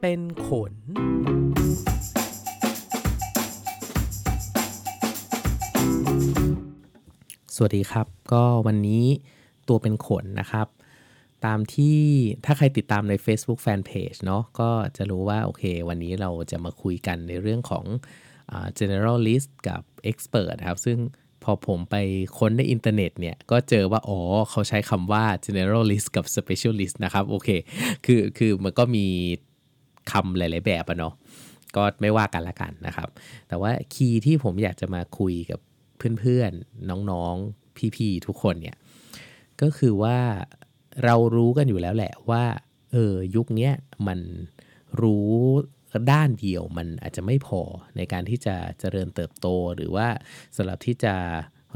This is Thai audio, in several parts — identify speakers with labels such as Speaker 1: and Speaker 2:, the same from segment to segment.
Speaker 1: เป็นขน สวัสดีครับ ก็วันนี้ตัวเป็นขนนะครับ ตามที่ถ้าใครติดตามใน Facebook Fanpage เนาะก็จะรู้ว่า โอเค วันนี้เราจะมาคุยกันในเรื่องของ generalist กับ expert นะครับ ซึ่งพอผมไปค้นในอินเทอร์เน็ตเนี่ย ก็เจอว่า อ๋อ เขาใช้คำว่า generalist กับ specialist นะครับ โอเค คือ คือมันก็มี คำหลาย ๆ แบบอะเนาะก็ไม่ว่ากันละกันนะครับ แต่ว่าคีย์ที่ผมอยากจะมาคุยกับเพื่อน ๆ น้อง ๆ พี่ ๆ ทุกคนเนี่ย ก็คือว่าเรารู้กันอยู่แล้วแหละว่าเออยุคนี้มันรู้ด้านเดียวมันอาจจะไม่พอในการที่จะเจริญเติบโตหรือว่าสำหรับที่จะ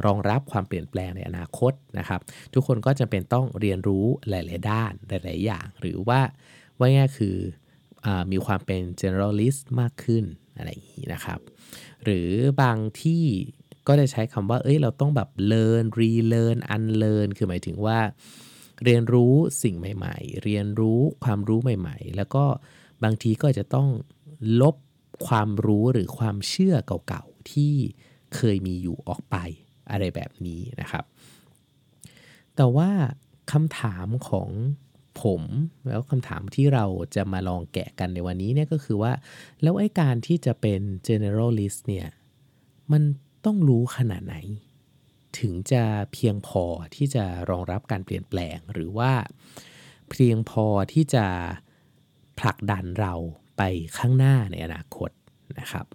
Speaker 1: รองรับความเปลี่ยนแปลงในอนาคตนะครับ ทุกคนก็จะเป็นต้องเรียนรู้หลาย ๆ ด้านหลาย ๆ อย่าง หรือว่าว่าง่ายคือ มีความเป็น generalist มากขึ้นอะไรอย่างนี้นะครับ หรือบางที่ก็จะใช้คำว่า เอ้ย เราต้องแบบ learn relearn unlearn คือหมายถึงว่า เรียนรู้สิ่งใหม่ ๆ เรียนรู้ความรู้ใหม่ ๆ แล้วก็บางทีก็จะต้องลบความรู้หรือความเชื่อเก่าๆ ที่เคยมีอยู่ออกไปอะไรแบบนี้นะครับ แต่ว่าคำถามของ ผมแล้วคำถามที่เราจะมาลองแกะกันในวันนี้เนี่ยก็คือว่า แล้วไอ้การที่จะเป็น generalist เนี่ยมันต้องรู้ขนาดไหน ถึงจะเพียงพอที่จะรองรับการเปลี่ยนแปลง หรือว่า เพียงพอที่จะผลักดันเราไปข้างหน้าในอนาคตนะครับ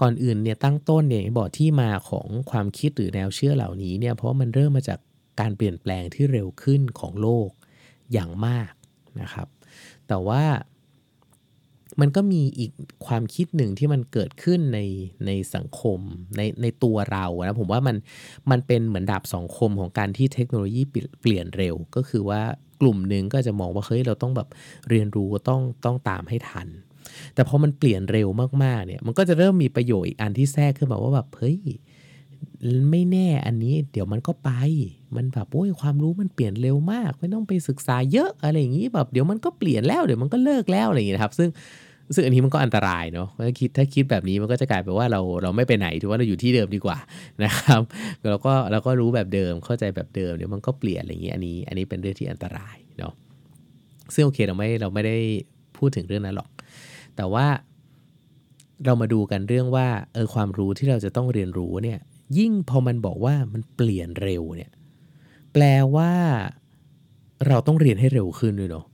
Speaker 1: ก่อนอื่นเนี่ยตั้งต้นเนี่ยบอกที่มาของความคิดหรือแนวเชื่อเหล่านี้เนี่ยเพราะมันเริ่มมาจาก การเปลี่ยนแปลงที่เร็วขึ้นของโลกอย่างมากนะครับ แต่ว่ามันก็มีอีกความคิดหนึ่งที่มันเกิดขึ้นในในสังคมในในตัวเรานะผมว่ามันมันเป็นเหมือนดาบสองคมของการที่เทคโนโลยีเปลี่ยนเร็ว ก็คือว่ากลุ่มหนึ่งก็จะมองว่าเฮ้ยเราต้องแบบเรียนรู้ต้องต้องตามให้ทัน แต่พอมันเปลี่ยนเร็วมากๆเนี่ยมันก็จะเริ่มมีประโยชน์อีกอันที่แทรกขึ้นมาว่าแบบเฮ้ย ไม่แน่อันนี้เดี๋ยวมันก็ไป มันแบบโอ้ยความรู้มันเปลี่ยนเร็วมาก ไม่ต้องไปศึกษาเยอะอะไรอย่างนี้แบบเดี๋ยวมันก็เปลี่ยนแล้วเดี๋ยวมันก็เลิกแล้วอะไรอย่างนี้นะครับ ซึ่งซึ่งอันนี้มันก็อันตรายเนาะถ้าคิดถ้าคิดแบบนี้มันก็จะกลายเป็นว่าเราเราไม่ไปไหนถือว่าเราอยู่ที่เดิมดีกว่านะครับเราก็เราก็รู้แบบเดิมเข้าใจแบบเดิมเดี๋ยวมันก็เปลี่ยนอะไรอย่างนี้อันนี้ อันนี้เป็นเรื่องที่อันตรายเนาะซึ่งโอเคเราไม่เราไม่ได้พูดถึงเรื่องนั้นหรอก แต่ว่าเรามาดูกันเรื่องว่าเออความรู้ที่เราจะต้องเรียนรู้เนี่ย ยิ่งพอมันบอกว่ามันเปลี่ยนเร็วเนี่ยแปลว่าเราต้องเรียนให้เร็วขึ้นด้วยเนาะ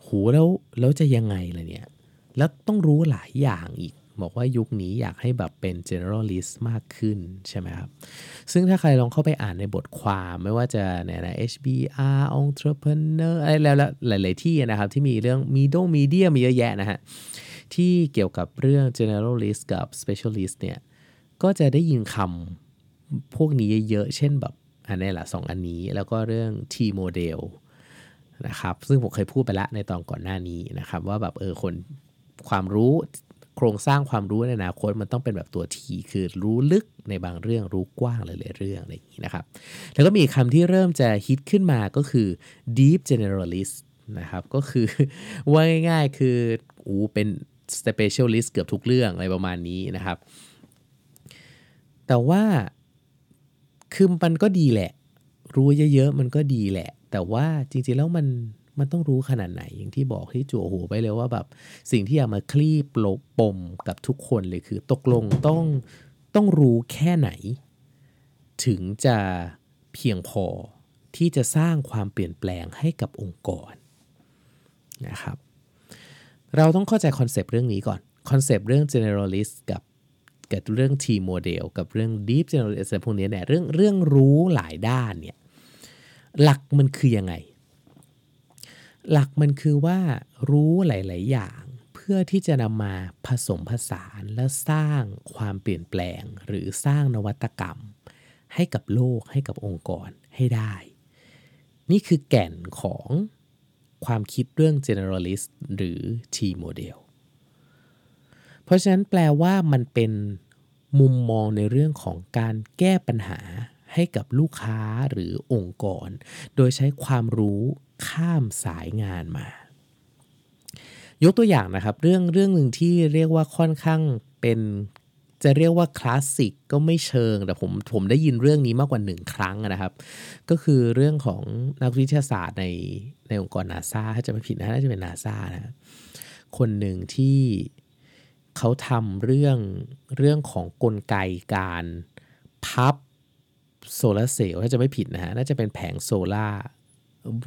Speaker 1: โหแล้วแล้วจะยังไงล่ะเนี่ย แล้วต้องรู้หลายอย่างอีก บอกว่ายุคนี้อยากให้แบบเป็น generalist มากขึ้นใช่ไหมครับ ซึ่งถ้าใครลองเข้าไปอ่านในบทความไม่ว่าจะในนะ HBR entrepreneur อะไรแล้วหลาย ๆ ที่นะครับ ที่มีเรื่อง middle media มีเยอะแยะนะฮะ ที่เกี่ยวกับเรื่อง generalist กับ specialist เนี่ย ก็จะได้ยินคำพวกนี้เยอะๆ เช่นแบบอันนี้แหละสองอันนี้แล้วก็เรื่อง T model นะครับซึ่งผมเคยพูดไปแล้วในตอนก่อนหน้านี้นะครับ ว่าแบบเออคนความรู้โครงสร้างความรู้ในอนาคตมันต้องเป็นแบบตัวทีคือรู้ลึกในบางเรื่องรู้กว้างหลายๆเรื่องอะไรอย่างนี้นะครับ แล้วก็มีคำที่เริ่มจะฮิตขึ้นมาก็คือ deep generalist นะครับ ก็คือว่าง่ายๆคืออูเป็น specialist เกือบทุกเรื่องอะไรประมาณนี้นะครับ แต่ว่าคือมันก็ดีแหละ รู้เยอะๆมันก็ดีแหละ แต่ว่าจริงๆแล้วมันมันต้องรู้ขนาดไหนอย่างที่บอกที่จั่วหัวไปเลยว่าแบบสิ่งที่อยากมาคลี่ปลปมกับทุกคนเลยคือ ตกลงต้องต้องรู้แค่ไหน ถึงจะเพียงพอที่จะสร้างความเปลี่ยนแปลงให้กับองค์กรนะครับ เราต้องเข้าใจคอนเซปต์เรื่องนี้ก่อนคอนเซปต์เรื่อง generalist กับ กับเรื่อง T model กับเรื่อง deep generalist พวกนี้เนี่ยเรื่องเรื่องรู้หลายด้านเนี่ยหลักมันคือยังไง หลักมันคือว่ารู้หลาย ๆ อย่างเพื่อที่จะนำมาผสมผสานและสร้างความเปลี่ยนแปลง หรือสร้างนวัตกรรม ให้กับโลกให้กับองค์กรให้ได้ นี่คือแก่นของความคิดเรื่อง generalist หรือ T model เพราะฉะนั้นแปลว่ามันเป็นมุมมองในเรื่องของการแก้ปัญหาให้กับลูกค้าหรือองค์กร โดยใช้ความรู้ข้ามสายงานมา ยกตัวอย่างนะครับเรื่องเรื่องหนึ่งที่เรียกว่าค่อนข้างเป็นจะเรียกว่าคลาสสิกก็ไม่เชิง แต่ผมผมได้ยินเรื่องนี้มากกว่าหนึ่งครั้งนะครับ ก็คือเรื่องของนักวิทยาศาสตร์ในในองค์กรนาซาถ้าจะไม่ผิดนะน่าจะเป็นนาซานะคนหนึ่งที่ เขาทำเรื่องเรื่องของกลไกการพับโซลาร์เซลล์ถ้าจะไม่ผิดนะฮะน่าจะเป็นแผงโซลา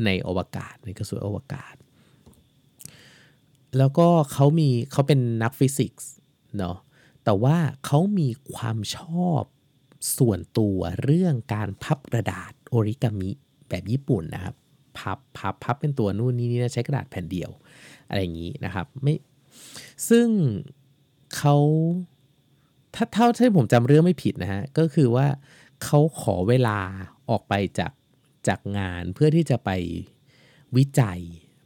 Speaker 1: ในอวกาศในกระสวยอวกาศ แล้วก็เขามีเขาเป็นนักฟิสิกส์เนาะแต่ว่าเขามีความชอบส่วนตัวเรื่องการพับกระดาษโอริกามิแบบญี่ปุ่นนะครับ พับพับพับเป็นตัวนู่นนี่นี่ใช้กระดาษแผ่นเดียว อะไรอย่างนี้นะครับไม่ซึ่ง เขาถ้าเท่าที่ผมจำเรื่องไม่ผิดนะฮะ ก็คือว่าเขาขอเวลาออกไปจากจากงานเพื่อที่จะไปวิจัย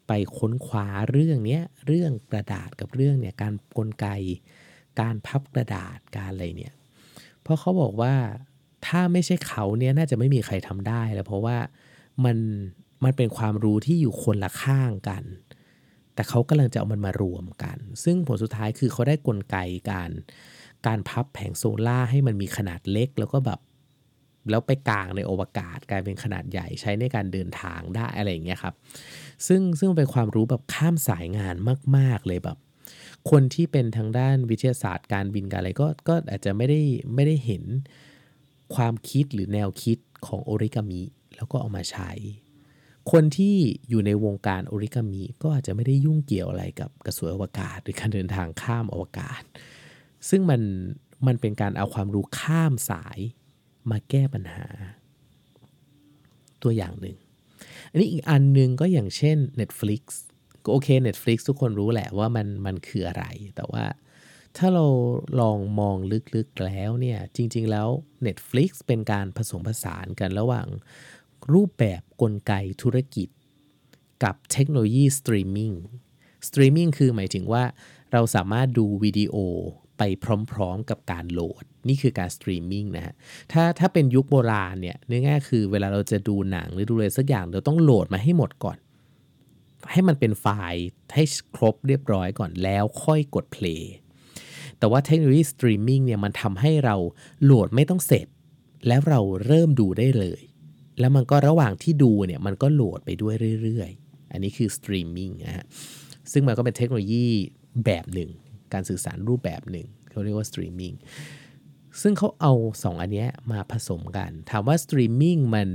Speaker 1: ไปค้นคว้าเรื่องนี้เรื่องกระดาษกับเรื่องเนี่ยการกลไก การพับกระดาษการอะไรเนี่ยเพราะเขาบอกว่าถ้าไม่ใช่เขาเนี่ยน่าจะไม่มีใครทำได้แล้วเพราะว่ามันมันเป็นความรู้ที่อยู่คนละข้างกัน แต่เขากำลังจะเอามันมารวมกัน ซึ่งผลสุดท้ายคือเขาได้กลไกการการพับแผงโซล่าให้มันมีขนาดเล็กแล้วก็แบบแล้วไปกลางในอวกาศกลายเป็นขนาดใหญ่ใช้ในการเดินทางได้อะไรอย่างเงี้ยครับ ซึ่งซึ่งเป็นความรู้แบบข้ามสายงานมาก ๆ เลยแบบ คนที่เป็นทางด้านวิทยาศาสตร์การบินการอะไรก็ก็อาจจะไม่ได้ไม่ได้เห็นความคิดหรือแนวคิดของโอริกามิ แล้วก็เอามาใช้ คนที่อยู่ในวงการโอริกามิก็อาจจะไม่ได้ยุ่งเกี่ยวอะไรกับกระสวยอวกาศ หรือการเดินทางข้ามอวกาศ ซึ่งมันมันเป็นการเอาความรู้ข้ามสายมาแก้ปัญหา ตัวอย่างหนึ่ง อันนี้อีกอันหนึ่งก็อย่างเช่น Netflix ก็โอเค Netflix ทุกคนรู้แหละว่ามันมันคืออะไร แต่ว่าถ้าเราลองมองลึกๆแล้วเนี่ย จริง ๆ แล้ว Netflix เป็นการผสมผสานกันระหว่าง รูปแบบกลไกธุรกิจ กับเทคโนโลยี streaming streaming คือหมายถึงว่าเราสามารถดูวิดีโอไปพร้อมๆกับการโหลด นี่คือการสตรีมมิ่งนะฮะถ้าถ้าเป็นยุคโบราณเนี่ยเนื้อง่ายคือเวลาเราจะดูหนังหรือดูอะไรสักอย่างเราต้องโหลดมาให้หมดก่อน ให้มันเป็นไฟล์ให้ครบเรียบร้อยก่อนแล้วค่อยกด play แต่ว่าเทคโนโลยีสตรีมมิ่งเนี่ยมันทำให้เราโหลดไม่ต้องเสร็จ แล้วเราเริ่มดูได้เลย แล้วมันก็ระหว่างที่ดูเนี่ยมันก็โหลดไปด้วยเรื่อยๆ อันนี้คือสตรีมมิ่งนะฮะซึ่งมันก็เป็นเทคโนโลยีแบบหนึ่ง การสื่อสารรูปแบบหนึ่งเขาเรียกว่าสตรีมมิ่งซึ่งเขาเอาสองอันนี้มาผสมกัน ถามว่าสตรีมมิ่งมัน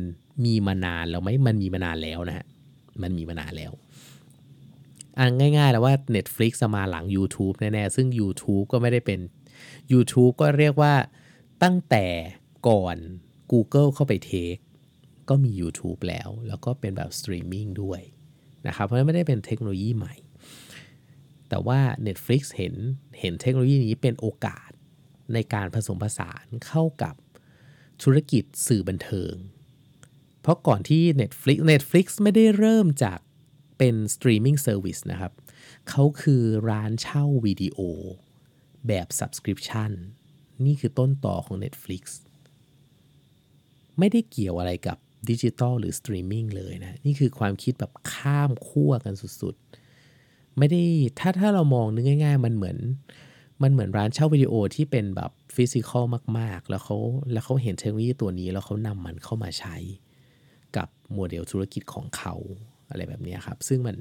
Speaker 1: มีมานานแล้วไหมมันมีมานานแล้วนะฮะมันมีมานานแล้วอ่าง่ายๆ แล้วว่า Netflix มาหลัง YouTube แน่ๆ ซึ่ง YouTube ก็ไม่ได้เป็น YouTube ก็เรียกว่าตั้งแต่ก่อน Google เข้าไป take ก็มี YouTube แล้ว แล้วก็เป็นแบบสตรีมมิ่งด้วยนะครับ เพราะฉะนั้นไม่ได้เป็นเทคโนโลยีใหม่ แต่ว่า Netflix เห็นเห็นเทคโนโลยีนี้เป็นโอกาสในการผสมผสานเข้ากับธุรกิจสื่อบันเทิง เพราะก่อนที่ Netflix Netflix ไม่ได้เริ่มจากเป็น streaming service นะครับ เขาคือร้านเช่าวิดีโอ แบบ Subscription นี่คือต้นตอของ Netflix ไม่ได้เกี่ยวอะไรกับ ดิจิตอลหรือสตรีมมิ่งเลยนะ นี่คือความคิดแบบข้ามขั้วกันสุดๆ ไม่ได้ถ้าถ้าเรามองนึกง่าย ๆ มันเหมือน มันเหมือนร้านเช่าวิดีโอที่เป็นแบบฟิสิกอลมากๆ แล้วเขาแล้วเขาเห็นเทคโนโลยีตัวนี้ แล้วเขานำมันเข้ามาใช้กับโมเดลธุรกิจของเขาอะไรแบบนี้ครับ ซึ่งมัน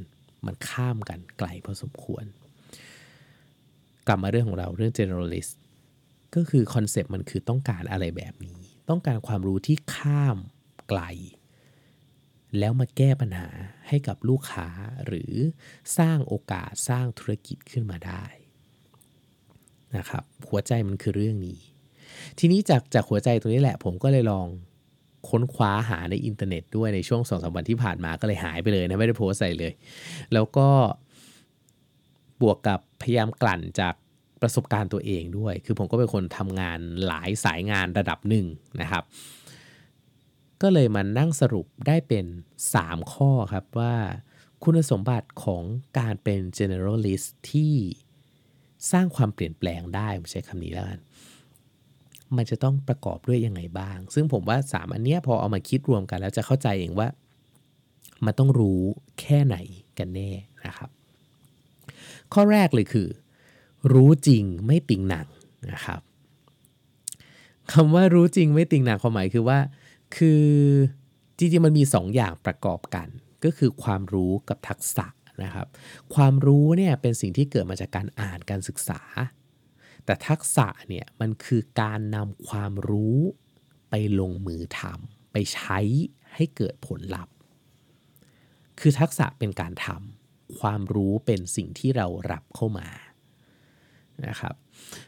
Speaker 1: มันข้ามกันไกลพอสมควร กลับมาเรื่องของเราเรื่อง generalist ก็คือคอนเซปต์มันคือต้องการอะไรแบบนี้ ต้องการความรู้ที่ข้าม ไกล แล้วมาแก้ปัญหาให้กับลูกค้าหรือสร้างโอกาสสร้างธุรกิจขึ้นมาได้นะครับหัวใจมันคือเรื่องนี้ ทีนี้จากจากหัวใจตรงนี้แหละผมก็เลยลองค้นคว้าหาในอินเทอร์เน็ตด้วยในช่วงสองสวันที่ผ่านมาก็เลยหายไปเลยนะไม่ได้โพสใส่เลย แล้วก็บวกกับพยายามกลั่นจากประสบการณ์ตัวเองด้วย คือผมก็เป็นคนทำงานหลายสายงานระดับหนึ่งนะครับ ก็เลยมานั่งสรุปได้เป็น 3 ข้อครับว่าคุณสมบัติของการเป็น generalist ที่สร้างความเปลี่ยนแปลงได้ ผมใช้คำนี้แล้วกัน มันจะต้องประกอบด้วยยังไงบ้าง ซึ่งผมว่า 3 อันเนี้ยพอเอามาคิดรวมกันแล้วจะเข้าใจเองว่า มันต้องรู้แค่ไหนกันแน่นะครับ ข้อแรกเลยคือ รู้จริงไม่ติงหนังนะครับคำว่ารู้จริงไม่ติงหนังความหมายคือว่า คือจริงๆมันมี2ออย่างประกอบกัน ก็คือความรู้กับทักษะนะครับ ความรู้เนี่ยเป็นสิ่งที่เกิดมาจากการอ่านการศึกษา แต่ทักษะเนี่ยมันคือการนำความรู้ไปลงมือทำไปใช้ให้เกิดผลลัพธ์ คือทักษะเป็นการทำความรู้เป็นสิ่งที่เรารับเข้ามานะครับ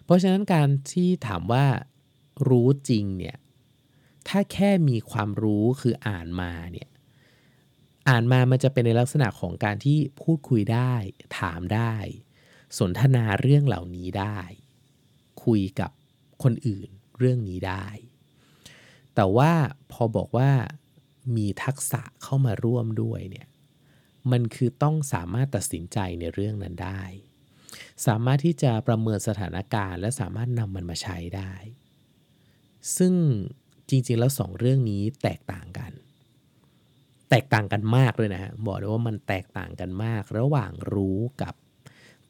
Speaker 1: เพราะฉะนั้นการที่ถามว่ารู้จริงเนี่ย ถ้าแค่มีความรู้คืออ่านมาเนี่ยอ่านมามันจะเป็นในลักษณะของการที่พูดคุยได้ ถามได้ สนทนาเรื่องเหล่านี้ได้ คุยกับคนอื่นเรื่องนี้ได้ แต่ว่าพอบอกว่ามีทักษะเข้ามาร่วมด้วยเนี่ยมันคือต้องสามารถตัดสินใจในเรื่องนั้นได้ สามารถที่จะประเมินสถานการณ์ และสามารถนำมันมาใช้ได้ ซึ่ง จริง ๆ แล้วสองเรื่องนี้แตกต่างกัน แตกต่างกันมากเลยนะฮะบอกเลยว่ามันแตกต่างกันมาก ระหว่างรู้กับ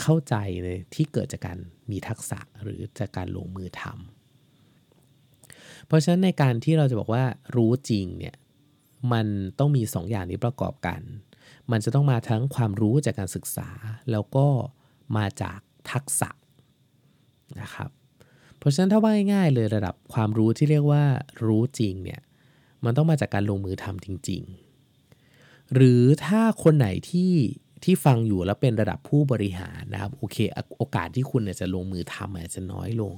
Speaker 1: เข้าใจเลยที่เกิดจากการมีทักษะหรือจากการลงมือทำเพราะฉะนั้นในการที่เราจะบอกว่ารู้จริงเนี่ยมันต้องมี 2ออย่างนี้ประกอบกัน มันจะต้องมาทั้งความรู้จากการศึกษา แล้วก็มาจากทักษะนะครับ เพราะฉะนั้นถ้าว่าง่ายๆเลยระดับความรู้ที่เรียกว่ารู้จริงเนี่ยมันต้องมาจากการลงมือทำจริง ๆ หรือถ้าคนไหนที่ที่ฟังอยู่แล้วเป็นระดับผู้บริหารนะครับโอเคโอกาสที่คุณจะลงมือทำอาจจะน้อยลง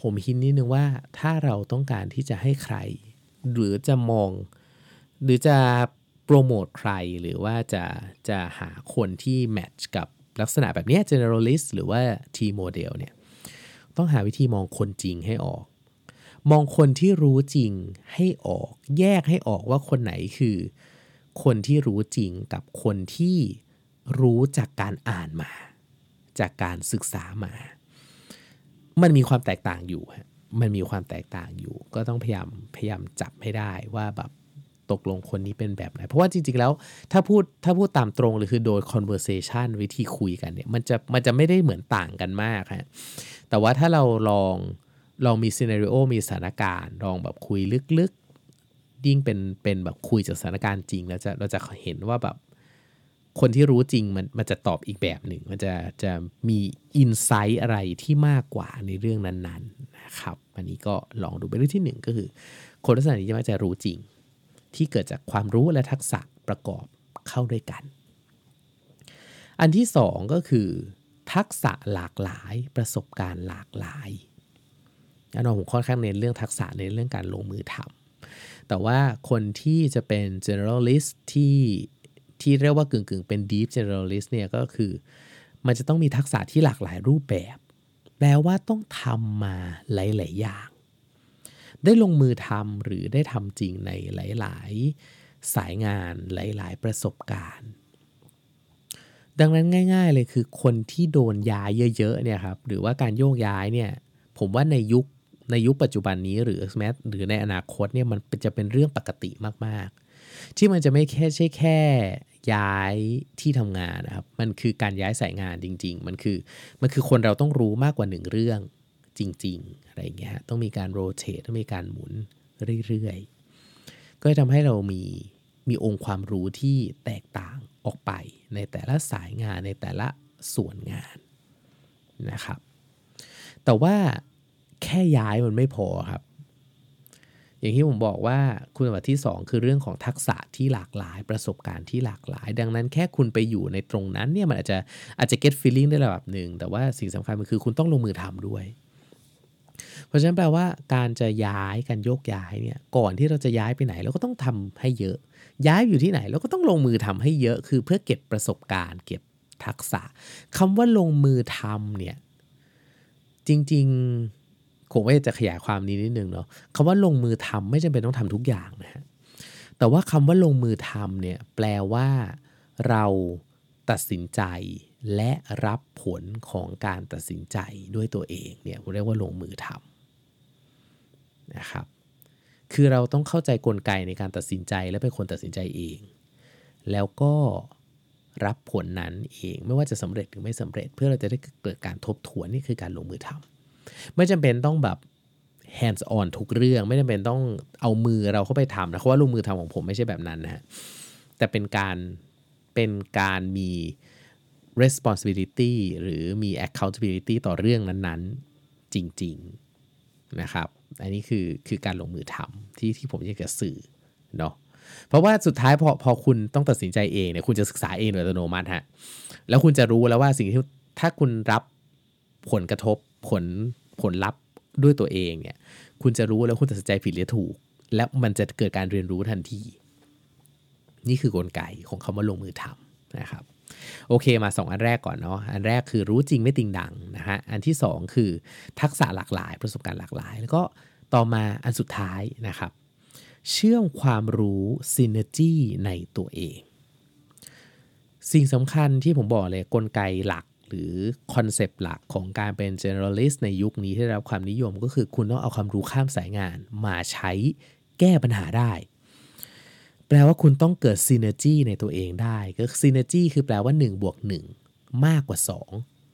Speaker 1: ผมคิดนิดนึงว่าถ้าเราต้องการที่จะให้ใคร หรือจะมอง หรือจะโปรโมทใครหรือว่าจะจะหาคนที่แมทช์กับลักษณะแบบนี้ generalist หรือว่า T model เนี่ย ต้องหาวิธีมองคนจริงให้ออก มองคนที่รู้จริงให้ออก แยกให้ออกว่าคนไหนคือ คนที่รู้จริงกับคนที่รู้จากการอ่านมา จากการศึกษามา มันมีความแตกต่างอยู่ฮะมันมีความแตกต่างอยู่ ก็ต้องพยายามพยายามจับให้ได้ว่าแบบ ตกลงคนนี้เป็นแบบไหน เพราะว่าจริง ๆ แล้ว ถ้าพูดถ้าพูดตามตรงเลยคือโดย conversation วิธีคุยกันเนี่ยมันจะมันจะไม่ได้เหมือนต่างกันมากฮะแต่ว่าถ้าเราลองลองมีซีนารีโอมีสถานการณ์ลองแบบคุยลึกๆ ยิ่งเป็นเป็นแบบคุยจากสถานการณ์จริงเราจะเราจะเห็นว่าแบบคนที่รู้จริงมันมันจะตอบอีกแบบหนึ่ง มันจะจะมีอินไซต์อะไรที่มากกว่าในเรื่องนั้นๆนะครับ อันนี้ก็ลองดูไปเรื่องที่ 1 ก็คือ คนลักษณะนี้จะมักจะรู้จริง ที่เกิดจากความรู้และทักษะประกอบเข้าด้วยกัน อันที่สองก็คือ ทักษะหลากหลายประสบการณ์หลากหลายอันนั้นผมค่อนข้างเน้นเรื่องทักษะในเรื่องการลงมือทำแต่ว่าคนที่จะเป็น generalist ที่ที่เรียกว่ากึ่งกึ่งเป็น deep generalist เนี่ยก็คือ มันจะต้องมีทักษะที่หลากหลายรูปแบบ แปลว่าต้องทำมาหลาย ๆ อย่าง ได้ลงมือทำหรือได้ทำจริงในหลาย ๆ สายงานหลาย ๆ ประสบการณ์ ดังนั้นง่าย ๆ เลยคือคนที่โดนย้ายเยอะๆเนี่ยครับหรือว่าการโยกย้ายเนี่ยผมว่าในยุคในยุคปัจจุบันนี้หรือแม้หรือในอนาคตเนี่ยมันจะเป็นเรื่องปกติมากๆ ที่มันจะไม่แค่ใช่แค่ย้ายที่ทำงานนะครับ มันคือการย้ายสายงานจริง ๆ มันคือมันคือคนเราต้องรู้มากกว่าหนึ่งเรื่อง จริง ๆ อะไรเงี้ยต้องมีการโรเตทต้องมีการหมุนเรื่อยๆ ก็จะทำให้เรามีมีองค์ความรู้ที่แตกต่างออกไปในแต่ละสายงานในแต่ละส่วนงานนะครับ แต่ว่าแค่ย้ายมันไม่พอครับ อย่างที่ผมบอกว่าคุณสมบัติที่ 2 คือเรื่องของทักษะที่หลากหลายประสบการณ์ที่หลากหลาย ดังนั้นแค่คุณไปอยู่ในตรงนั้นเนี่ยมันอาจจะอาจจะ get feeling ได้ระดับหนึ่งแต่ว่าสิ่งสำคัญมันคือคุณต้องลงมือทำด้วย เพราะฉะนั้นแปลว่าการจะย้ายการโยกย้ายเนี่ยก่อนที่เราจะย้ายไปไหน เราก็ต้องทำให้เยอะ ย้ายอยู่ที่ไหน เราก็ต้องลงมือทำให้เยอะ คือเพื่อเก็บประสบการณ์ เก็บทักษะคำว่าลงมือทำเนี่ยจริงๆผมว่าจะขยายความนี้นิดนึงเนาะคำว่าลงมือทำไม่จำเป็นต้องทำทุกอย่างนะฮะแต่ว่าคำว่าลงมือทำเนี่ยแปลว่าเราตัดสินใจและรับผลของการตัดสินใจด้วยตัวเองเนี่ยเรียกว่าลงมือทำ นะครับ คือเราต้องเข้าใจกลไกในการตัดสินใจและเป็นคนตัดสินใจเอง แล้วก็รับผลนั้นเองไม่ว่าจะสำเร็จหรือไม่สำเร็จ เพื่อเราจะได้เกิดการทบทวนนี่คือการลงมือทำไม่จำเป็นต้องแบบ hands on ทุกเรื่อง ไม่จำเป็นต้องเอามือเราเข้าไปทำนะเพราะว่าลงมือทำของผมไม่ใช่แบบนั้นนะฮะแต่เป็นการเป็นการมี responsibility หรือมี accountability ต่อเรื่องนั้นๆ จริง ๆ นะครับ อันนี้คือคือการลงมือทำที่ที่ผมอยากจะสื่อเนาะเพราะว่าสุดท้ายพอพอคุณต้องตัดสินใจเองเนี่ยคุณจะศึกษาเองโดยอัตโนมัติฮะแล้วคุณจะรู้แล้วว่าสิ่งที่ถ้าคุณรับผลกระทบผลผลลัพธ์ด้วยตัวเองเนี่ย คุณจะรู้แล้วคุณตัดสินใจผิดหรือถูก และมันจะเกิดการเรียนรู้ทันที นี่คือกลไกของคาว่าลงมือทำนะครับ โอเคมา 2 อันแรกก่อนเนาะอันแรกคือรู้จริงไม่ติงดังนะฮะอันที่ 2 คือทักษะหลากหลาย ประสบการณ์หลากหลาย แล้วก็ต่อมาอันสุดท้ายนะครับ เชื่อมความรู้ซินเนจีในตัวเอง สิ่งสำคัญที่ผมบอกเลยกลไกหลักหรือคอนเซปต์หลักของการเป็น generalist ในยุคนี้ที่ได้รับความนิยมก็คือคุณต้องเอาความรู้ข้ามสายงานมาใช้แก้ปัญหาได้ แปลว่าคุณต้องเกิดซีเนจีในตัวเองได้ ก็ซีเนจีคือแปลว่า1บวก1 มากกว่า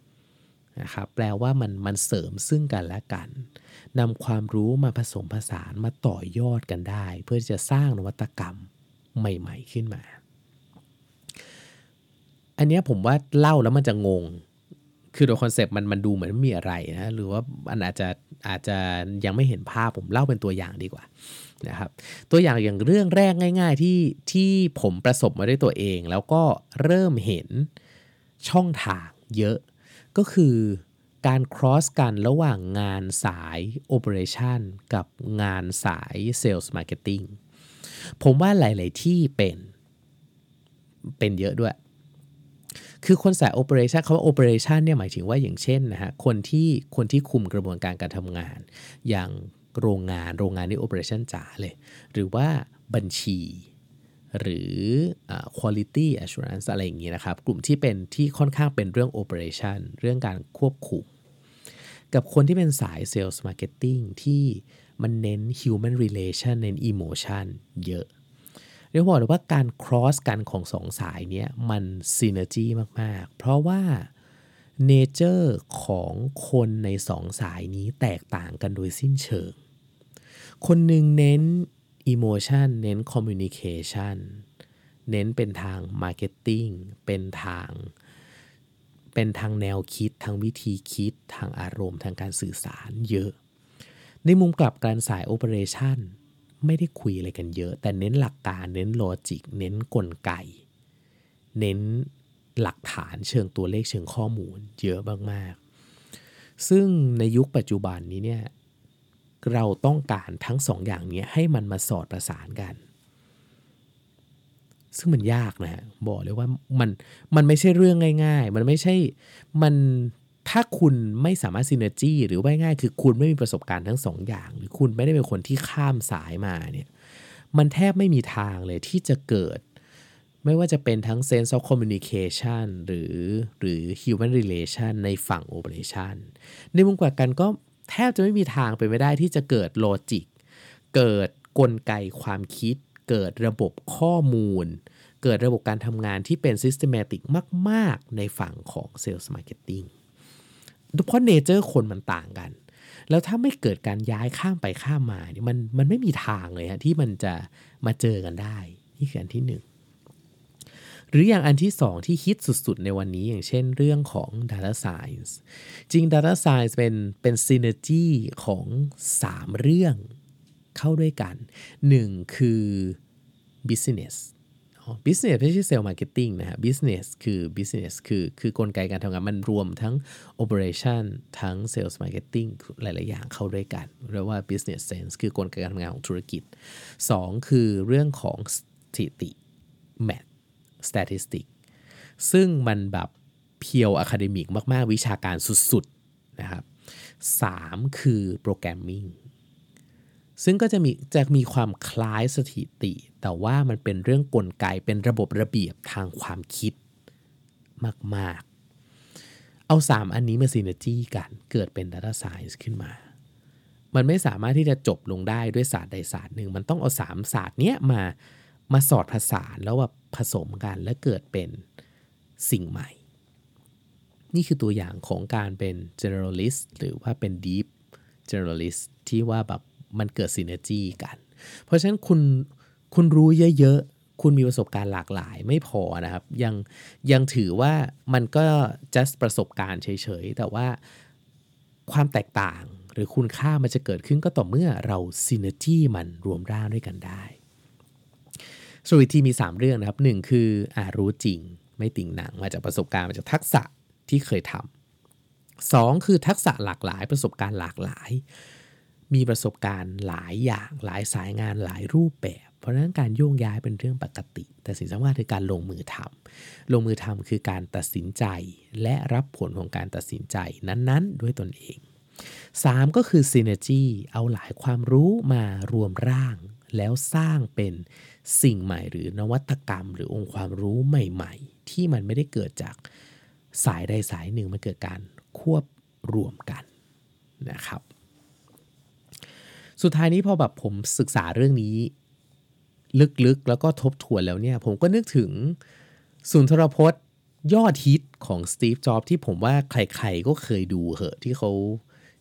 Speaker 1: 2นะครับแปลว่ามันมันเสริมซึ่งกันและกันนำความรู้มาผสมผสานมาต่อยอดกันได้ เพื่อจะสร้างนวัตกรรมใหม่ ๆ ขึ้นมา อันนี้ผมว่าเล่าแล้วมันจะงง คือโดยคอนเซปต์มันมันดูเหมือนไม่มีอะไรนะ หรือว่ามันอาจจะอาจจะยังไม่เห็นภาพผมเล่าเป็นตัวอย่างดีกว่า นะครับตัวอย่างอย่างเรื่องแรกง่าย ๆ ที่ที่ผมประสบมาด้วยตัวเอง แล้วก็เริ่มเห็นช่องทางเยอะ ก็คือการ cross กันระหว่างงานสาย operation กับงานสาย sales marketing ผมว่าหลาย ๆ ที่เป็น เป็นเยอะด้วย คือคนสาย operation คำว่า operation เนี่ยหมายถึงว่าอย่างเช่นนะฮะคนที่คนที่คุมกระบวนการการทำงาน อย่าง โรงงานโรงงานนี่โอเปอเรชั่นจ๋าเลย หรือว่าบัญชี หรือ quality assurance อะไรอย่างนี้นะครับ กลุ่มที่เป็นที่ค่อนข้างเป็นเรื่อง operation เรื่องการควบคุม กับคนที่เป็นสาย sales marketing ที่มันเน้น human relation เน้น emotion เยอะเรียกบอกเลยว่าการ cross กันของสองสายเนี้ยมัน synergy มาก ๆ เพราะว่าเนเจอร์ของคนในสองสายนี้แตกต่างกันโดยสิ้นเชิง คนหนึ่งเน้น emotion เน้น communication เน้นเป็นทาง marketing เป็นทางเป็นทางแนวคิดทางวิธีคิดทางอารมณ์ทางการสื่อสารเยอะ ในมุมกลับการสาย operation ไม่ได้คุยอะไรกันเยอะ แต่เน้นหลักการเน้นโลจิก เน้นกลไก เน้นหลักฐานเชิงตัวเลขเชิงข้อมูลเยอะมากๆ ซึ่งในยุคปัจจุบันนี้เนี่ย เราต้องการทั้งสองอย่างนี้ให้มันมาสอดประสานกัน ซึ่งมันยากนะบอกเลยว่ามันมันไม่ใช่เรื่องง่าย ๆ มันไม่ใช่มันถ้าคุณไม่สามารถซินเนจีหรือว่าง่ายคือคุณไม่มีประสบการณ์ทั้งสองอย่าง หรือคุณไม่ได้เป็นคนที่ข้ามสายมาเนี่ยมันแทบไม่มีทางเลยที่จะเกิด ไม่ว่าจะเป็นทั้ง sense of communication หรือหรือ human relation ในฝั่ง operation ในมุมกลับกันก็ บจะไม่มีทางไปไม่ได้ที่จะเกิดโลจิก เกิดกลไกความคิด เกิดระบบข้อมูล เกิดระบบการทำงานที่เป็น systematic มาก ๆ ในฝั่งของ sales marketing เพราะเนเจอร์คนมันต่างกัน แล้วถ้าไม่เกิดการย้ายข้ามไปข้ามมาเนี่ยมันมันไม่มีทางเลยฮะที่มันจะมาเจอกันได้ นี่คืออันที่หนึ่ง หรืออย่างอันที่สองที่ฮิตสุดๆ ในวันนี้อย่างเช่นเรื่องของ Data Science จริง Data Science เป็นเป็น synergy ของ 3 เรื่องเข้าด้วยกัน 1 คือ Business Business ไม่ใช่ Sales Marketing นะฮะ Business คือ Business คือคือกลไกการทำงานมันรวมทั้ง Operation ทั้ง Sales Marketing หลาย ๆ อย่างเข้าด้วยกัน เรียกว่า Business Sense คือกลไกการทำงานของธุรกิจ 2 คือเรื่องของสถิติ Math statistic ซึ่งมันแบบ pure academic มาก ๆ วิชาการสุด ๆ นะครับ 3 คือ programming ซึ่งก็จะมีจะมีความคล้ายสถิติ แต่ว่ามันเป็นเรื่องกลไกเป็นระบบระเบียบทางความคิดมาก ๆ เอา 3 อันนี้มาซีเนจี้กันเกิดเป็น Data Science ขึ้นมา มันไม่สามารถที่จะจบลงได้ด้วยศาสตร์ใดศาสตร์หนึ่ง มันต้องเอา 3 ศาสตร์เนี้ยมามาสอดผสานแล้วแบบ ผสมกันแล้วเกิดเป็นสิ่งใหม่ นี่คือตัวอย่างของการเป็น generalist หรือว่าเป็น deep generalist ที่ว่าแบบมันเกิด synergy กัน เพราะฉะนั้นคุณคุณรู้เยอะๆ คุณมีประสบการณ์หลากหลายไม่พอนะครับ ยังยังถือว่ามันก็ just ประสบการณ์เฉยๆ แต่ว่าความแตกต่างหรือคุณค่ามันจะเกิดขึ้นก็ต่อเมื่อเรา synergy มันรวมร่างด้วยกันได้ สรุปที่มี 3 เรื่องนะครับหนึ่งคืออารู้จริง ไม่ติ่งหนังมาจากประสบการณ์มาจากทักษะที่เคยทำสองคือทักษะหลากหลาย ประสบการณ์หลากหลาย มีประสบการณ์หลายอย่างหลายสายงานหลายรูปแบบ เพราะฉะนั้นการโยกย้ายเป็นเรื่องปกติ แต่สิ่งสำคัญคือการลงมือทำลงมือทำคือการตัดสินใจ และรับผลของการตัดสินใจนั้นๆ ด้วยตนเอง 3 ก็คือ synergy เอาหลายความรู้มารวมร่าง แล้วสร้างเป็นสิ่งใหม่หรือนวัตกรรม หรือองค์ความรู้ใหม่ ๆ ที่มันไม่ได้เกิดจากสายใดสายหนึ่งมันเกิดการควบรวมกันนะครับ สุดท้ายนี้พอแบบผมศึกษาเรื่องนี้ ลึกๆ แล้วก็ทบทวนแล้วเนี่ย ผมก็นึกถึงสุนทรพจน์ยอดฮิตของสตีฟจ็อบที่ผมว่าใครๆก็เคยดูเหอะที่เขา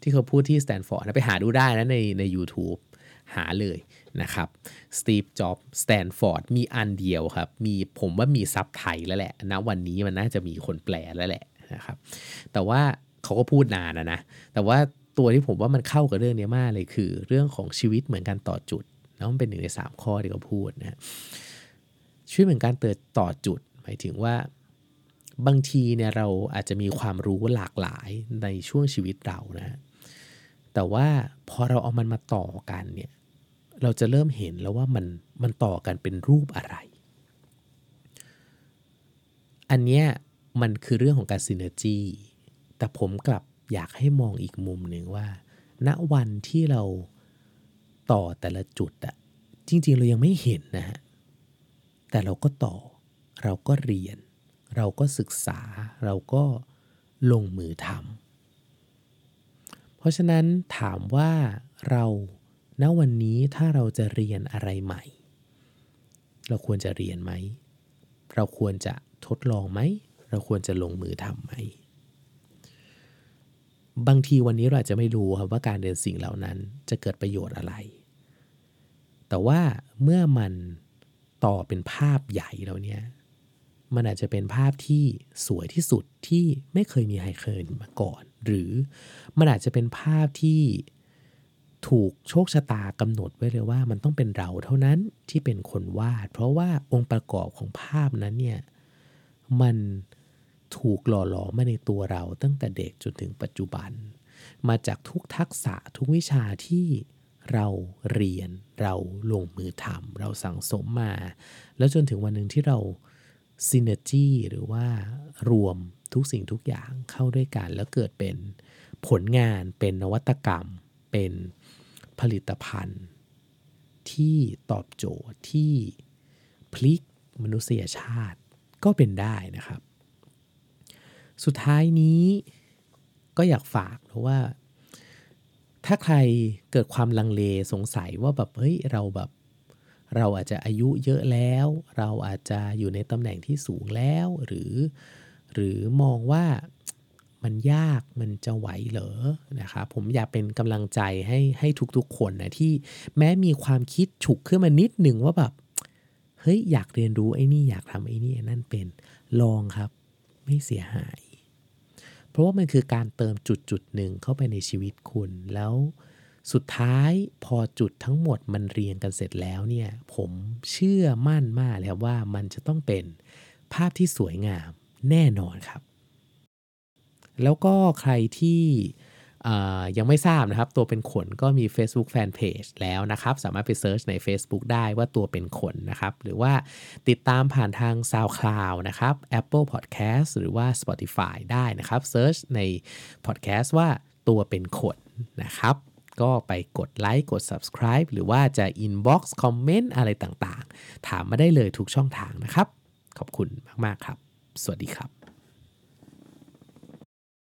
Speaker 1: ที่เขาพูดที่สแตนฟอร์ดไปหาดูได้นะในใน u t u b e หาเลย นะครับสตีฟจ็อบสแตนฟอร์ดมีอันเดียวครับ มีผมว่ามีซับไทยแล้วแหละนะวันนี้มันน่าจะมีคนแปลแล้วแหละนะครับแต่ว่าเขาก็พูดนานนะนะแต่ว่าตัวที่ผมว่ามันเข้ากับเรื่องนี้มากเลยคือ เรื่องของชีวิตเหมือนกันต่อจุดแล้วมันเป็นหนึ่งในสามข้อที่เขาพูดนะชีวิตเหมือนการเติดต่อจุด หมายถึงว่าบางทีเนี่ยเราอาจจะมีความรู้หลากหลายในช่วงชีวิตเรานะแต่ว่าพอเราเอามันมาต่อกันเนี่ย เราจะเริ่มเห็นแล้วว่ามันมันต่อกันเป็นรูปอะไร อันเนี้ยมันคือเรื่องของการซินเนอร์จีแต่ผมกลับอยากให้มองอีกมุมหนึ่งว่า ณวันที่เราต่อแต่ละจุดอะจริง ๆ เรายังไม่เห็นนะฮะ แต่เราก็ต่อ เราก็เรียน เราก็ศึกษา เราก็ลงมือทำ เพราะฉะนั้นถามว่าเรา ณวันนี้ถ้าเราจะเรียนอะไรใหม่ เราควรจะเรียนไหม เราควรจะทดลองไหม เราควรจะลงมือทำไหม บางทีวันนี้เราอาจจะไม่รู้ครับว่าการเรียนสิ่งเหล่านั้นจะเกิดประโยชน์อะไร แต่ว่าเมื่อมันต่อเป็นภาพใหญ่แล้วเนี่ย มันอาจจะเป็นภาพที่สวยที่สุดที่ไม่เคยมีใครเคยมาก่อน หรือมันอาจจะเป็นภาพที่ ถูกโชคชะตากำหนดไว้เลยว่ามันต้องเป็นเราเท่านั้นที่เป็นคนวาด เพราะว่าองค์ประกอบของภาพนั้นเนี่ยมันถูกหล่อหลอมมาในตัวเราตั้งแต่เด็กจนถึงปัจจุบัน มาจากทุกทักษะทุกวิชาที่เราเรียนเราลงมือทำเราสั่งสมมา แล้วจนถึงวันหนึ่งที่เราซินเนจีหรือว่ารวมทุกสิ่งทุกอย่างเข้าด้วยกัน แล้วเกิดเป็นผลงานเป็นนวัตกรรม เป็น ผลิตภัณฑ์ ที่ตอบโจทย์ที่พลิกมนุษยชาติก็เป็นได้นะครับ สุดท้ายนี้ก็อยากฝากเพราะว่า ถ้าใครเกิดความลังเลสงสัยว่าแบบเฮ้ยเราแบบเราอาจจะอายุเยอะแล้ว เราอาจจะอยู่ในตำแหน่งที่สูงแล้ว หรือ หรือมองว่า มันยากมันจะไหวเหรอนะครับผมอยากเป็นกำลังใจให้ให้ทุกๆคนนะที่แม้มีความคิดฉุกขึ้นมานิดหนึ่งว่าแบบเฮ้ยอยากเรียนรู้ไอ้นี่อยากทำไอ้นี่นั่นเป็นลองครับ ไม่เสียหาย เพราะว่ามันคือการเติมจุดจุดหนึ่งเข้าไปในชีวิตคุณแล้วสุดท้ายพอจุดทั้งหมดมันเรียงกันเสร็จแล้วเนี่ยผมเชื่อมั่นมากเลยว่ามันจะต้องเป็นภาพที่สวยงามแน่นอนครับ แล้วก็ใครที่ยังไม่ทราบนะครับ ตัวเป็นขนก็มี Facebook Fanpage แล้วนะครับ สามารถไปเซิร์ชใน Facebook ได้ว่าตัวเป็นขนนะครับ หรือว่าติดตามผ่านทาง SoundCloud นะครับ Apple Podcast หรือว่า Spotify ได้นะครับเซิร์ชใน Podcast ว่าตัวเป็นขนนะครับ ก็ไปกดไลค์กด subscribe หรือว่าจะ inbox คอมเมนต์อะไรต่างๆ ถามมาได้เลยทุกช่องทางนะครับ ขอบคุณมาก ๆ ครับ สวัสดีครับ